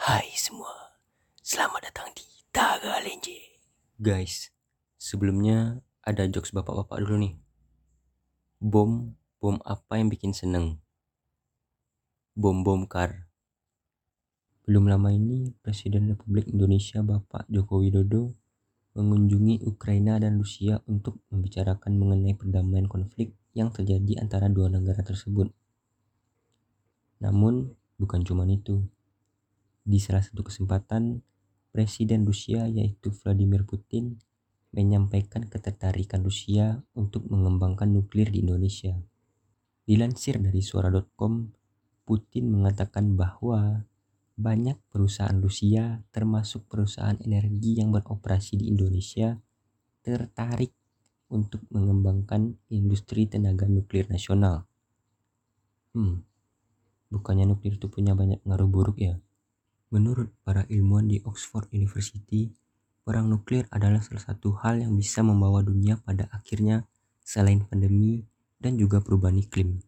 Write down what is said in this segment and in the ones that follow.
Hai semua, selamat datang di Taga Lenje. Guys, sebelumnya ada jokes bapak-bapak dulu nih. Bom, bom apa yang bikin seneng? Bom-bom kar. Belum lama ini, Presiden Republik Indonesia Bapak Joko Widodo mengunjungi Ukraina dan Rusia untuk membicarakan mengenai perdamaian konflik yang terjadi antara dua negara tersebut. Namun, bukan cuma itu. Di salah satu kesempatan, Presiden Rusia yaitu Vladimir Putin menyampaikan ketertarikan Rusia untuk mengembangkan nuklir di Indonesia. Dilansir dari suara.com, Putin mengatakan bahwa banyak perusahaan Rusia, termasuk perusahaan energi yang beroperasi di Indonesia, tertarik untuk mengembangkan industri tenaga nuklir nasional. Hmm, bukannya nuklir itu punya banyak pengaruh buruk ya? Menurut para ilmuwan di Oxford University, perang nuklir adalah salah satu hal yang bisa membawa dunia pada akhirnya selain pandemi dan juga perubahan iklim.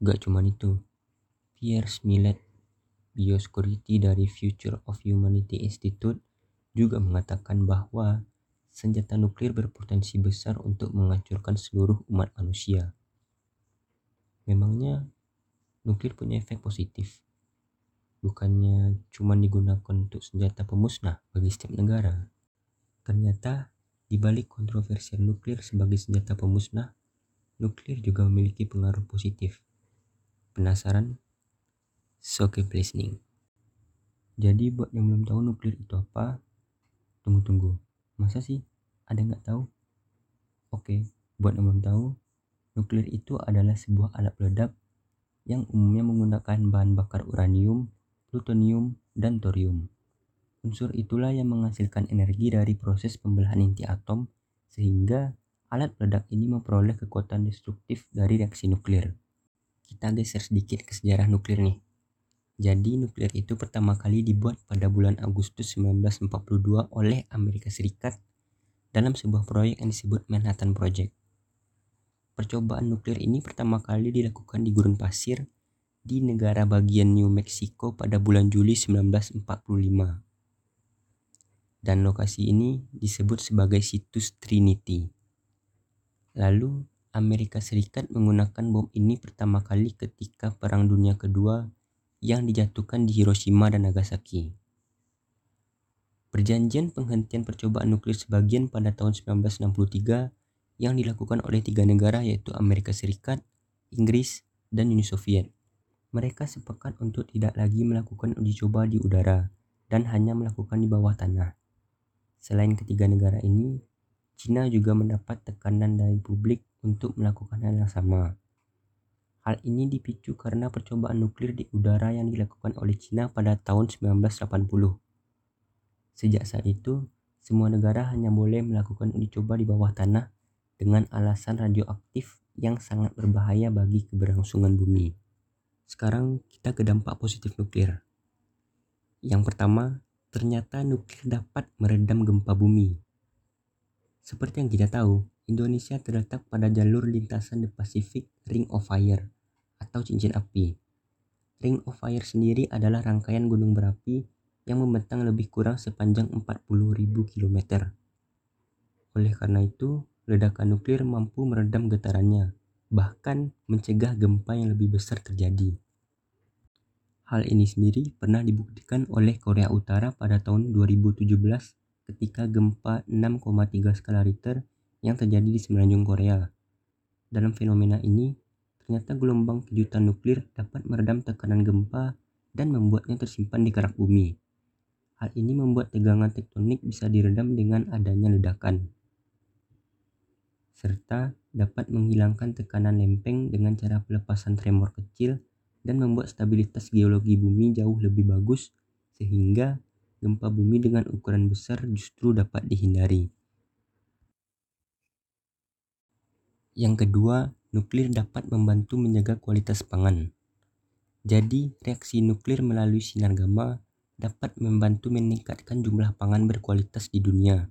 Gak cuma itu, Pierre Millet, biosecurity dari Future of Humanity Institute, juga mengatakan bahwa senjata nuklir berpotensi besar untuk menghancurkan seluruh umat manusia. Memangnya nuklir punya efek positif. Bukannya cuma digunakan untuk senjata pemusnah bagi setiap negara. Ternyata, di balik kontroversial nuklir sebagai senjata pemusnah, nuklir juga memiliki pengaruh positif. Penasaran? So keep listening. Jadi buat yang belum tahu nuklir itu apa, tunggu-tunggu. Masa sih? Ada nggak tahu? Oke, buat yang belum tahu, nuklir itu adalah sebuah alat peledak yang umumnya menggunakan bahan bakar uranium, plutonium, dan thorium. Unsur itulah yang menghasilkan energi dari proses pembelahan inti atom sehingga alat peledak ini memperoleh kekuatan destruktif dari reaksi nuklir. Kita geser sedikit ke sejarah nuklir nih. Jadi nuklir itu pertama kali dibuat pada bulan Agustus 1942 oleh Amerika Serikat dalam sebuah proyek yang disebut Manhattan Project. Percobaan nuklir ini pertama kali dilakukan di gurun pasir di negara bagian New Mexico pada bulan Juli 1945. Dan lokasi ini disebut sebagai situs Trinity. Lalu, Amerika Serikat menggunakan bom ini pertama kali ketika Perang Dunia Kedua yang dijatuhkan di Hiroshima dan Nagasaki. Perjanjian penghentian percobaan nuklir sebagian pada tahun 1963 yang dilakukan oleh tiga negara yaitu Amerika Serikat, Inggris, dan Uni Soviet. Mereka sepakat untuk tidak lagi melakukan uji coba di udara dan hanya melakukan di bawah tanah. Selain ketiga negara ini, Cina juga mendapat tekanan dari publik untuk melakukan hal yang sama. Hal ini dipicu karena percobaan nuklir di udara yang dilakukan oleh Cina pada tahun 1980. Sejak saat itu, semua negara hanya boleh melakukan uji coba di bawah tanah dengan alasan radioaktif yang sangat berbahaya bagi keberlangsungan bumi. Sekarang kita ke dampak positif nuklir. Yang pertama, ternyata nuklir dapat meredam gempa bumi. Seperti yang kita tahu, Indonesia terletak pada jalur lintasan The Pacific Ring of Fire atau cincin api. Ring of Fire sendiri adalah rangkaian gunung berapi yang membentang lebih kurang sepanjang 40.000 km. Oleh karena itu, ledakan nuklir mampu meredam getarannya, bahkan mencegah gempa yang lebih besar terjadi. Hal ini sendiri pernah dibuktikan oleh Korea Utara pada tahun 2017 ketika gempa 6,3 skala Richter yang terjadi di semenanjung Korea. Dalam fenomena ini, ternyata gelombang kejutan nuklir dapat meredam tekanan gempa dan membuatnya tersimpan di kerak bumi. Hal ini membuat tegangan tektonik bisa diredam dengan adanya ledakan serta dapat menghilangkan tekanan lempeng dengan cara pelepasan tremor kecil dan membuat stabilitas geologi bumi jauh lebih bagus sehingga gempa bumi dengan ukuran besar justru dapat dihindari. Yang kedua, nuklir dapat membantu menjaga kualitas pangan. Jadi, reaksi nuklir melalui sinar gamma dapat membantu meningkatkan jumlah pangan berkualitas di dunia.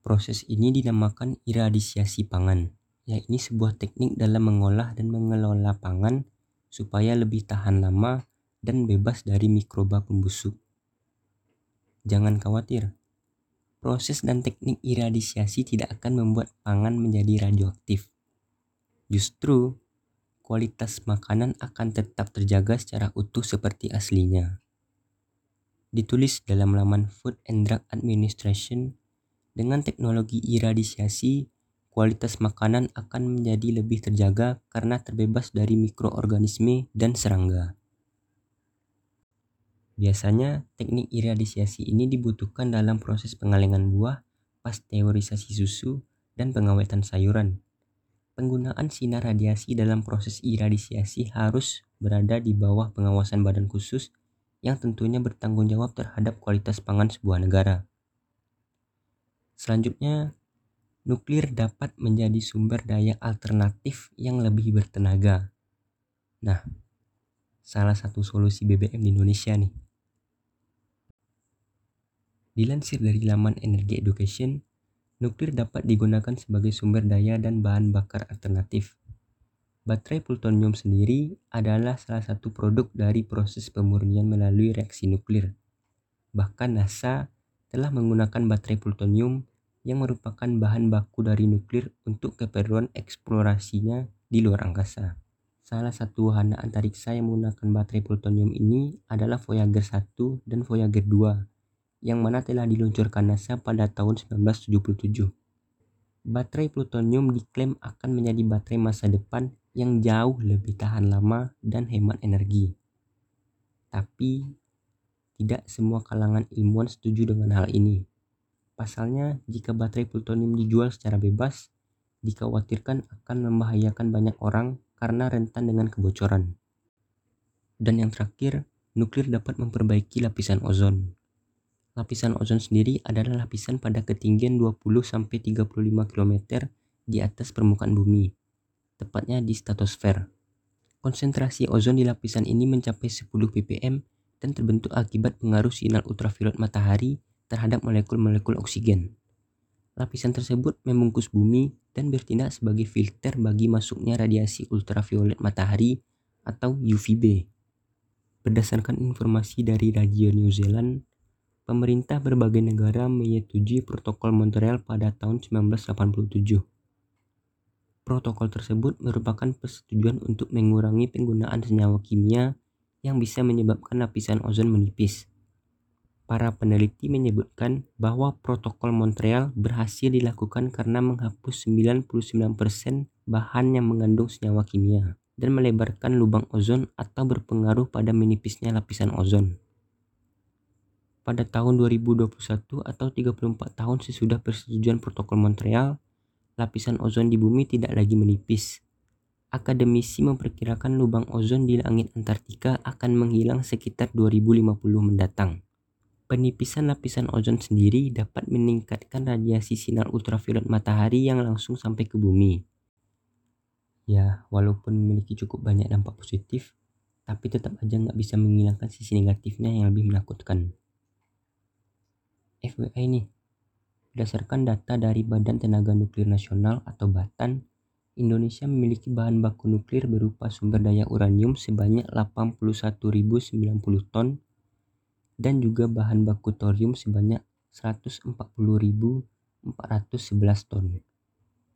Proses ini dinamakan iradisiasi pangan, yakni sebuah teknik dalam mengolah dan mengelola pangan supaya lebih tahan lama dan bebas dari mikroba pembusuk. Jangan khawatir, proses dan teknik iradisiasi tidak akan membuat pangan menjadi radioaktif. Justru, kualitas makanan akan tetap terjaga secara utuh seperti aslinya. Ditulis dalam laman Food and Drug Administration, dengan teknologi iradisiasi, kualitas makanan akan menjadi lebih terjaga karena terbebas dari mikroorganisme dan serangga. Biasanya, teknik iradisiasi ini dibutuhkan dalam proses pengalengan buah, pasteurisasi susu, dan pengawetan sayuran. Penggunaan sinar radiasi dalam proses iradisiasi harus berada di bawah pengawasan badan khusus yang tentunya bertanggung jawab terhadap kualitas pangan sebuah negara. Selanjutnya, nuklir dapat menjadi sumber daya alternatif yang lebih bertenaga. Nah, salah satu solusi BBM di Indonesia nih. Dilansir dari laman Energy Education, nuklir dapat digunakan sebagai sumber daya dan bahan bakar alternatif. Baterai plutonium sendiri adalah salah satu produk dari proses pemurnian melalui reaksi nuklir. Bahkan NASA telah menggunakan baterai plutonium yang merupakan bahan baku dari nuklir untuk keperluan eksplorasinya di luar angkasa. Salah satu wahana antariksa yang menggunakan baterai plutonium ini adalah Voyager 1 dan Voyager 2 yang mana telah diluncurkan NASA pada tahun 1977. Baterai plutonium diklaim akan menjadi baterai masa depan yang jauh lebih tahan lama dan hemat energi. Tapi, tidak semua kalangan ilmuwan setuju dengan hal ini. Pasalnya, jika baterai plutonium dijual secara bebas, dikhawatirkan akan membahayakan banyak orang karena rentan dengan kebocoran. Dan yang terakhir, nuklir dapat memperbaiki lapisan ozon. Lapisan ozon sendiri adalah lapisan pada ketinggian 20-35 km di atas permukaan bumi, tepatnya di stratosfer. Konsentrasi ozon di lapisan ini mencapai 10 ppm dan terbentuk akibat pengaruh sinar ultraviolet matahari terhadap molekul-molekul oksigen. Lapisan tersebut membungkus bumi dan bertindak sebagai filter bagi masuknya radiasi ultraviolet matahari atau UVB. Berdasarkan informasi dari Radio New Zealand, pemerintah berbagai negara menyetujui protokol Montreal pada tahun 1987. Protokol tersebut merupakan persetujuan untuk mengurangi penggunaan senyawa kimia yang bisa menyebabkan lapisan ozon menipis. Para peneliti menyebutkan bahwa protokol Montreal berhasil dilakukan karena menghapus 99% bahan yang mengandung senyawa kimia dan melebarkan lubang ozon atau berpengaruh pada menipisnya lapisan ozon pada tahun 2021 atau 34 tahun sesudah persetujuan protokol Montreal, lapisan ozon di bumi tidak lagi menipis. Akademisi memperkirakan lubang ozon di langit Antartika akan menghilang sekitar 2050 mendatang. Penipisan lapisan ozon sendiri dapat meningkatkan radiasi sinar ultraviolet matahari yang langsung sampai ke bumi. Ya, walaupun memiliki cukup banyak dampak positif, tapi tetap aja nggak bisa menghilangkan sisi negatifnya yang lebih menakutkan. FYI nih, berdasarkan data dari Badan Tenaga Nuklir Nasional atau BATAN, Indonesia memiliki bahan baku nuklir berupa sumber daya uranium sebanyak 81.090 ton dan juga bahan baku thorium sebanyak 140.411 ton.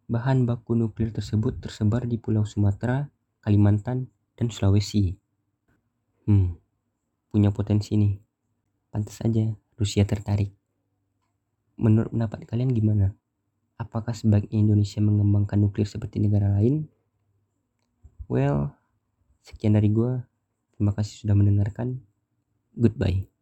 Bahan baku nuklir tersebut tersebar di Pulau Sumatera, Kalimantan, dan Sulawesi. Hmm, punya potensi nih. Pantas saja Rusia tertarik. Menurut pendapat kalian gimana? Apakah sebaiknya Indonesia mengembangkan nuklir seperti negara lain? Well, sekian dari gue. Terima kasih sudah mendengarkan. Goodbye.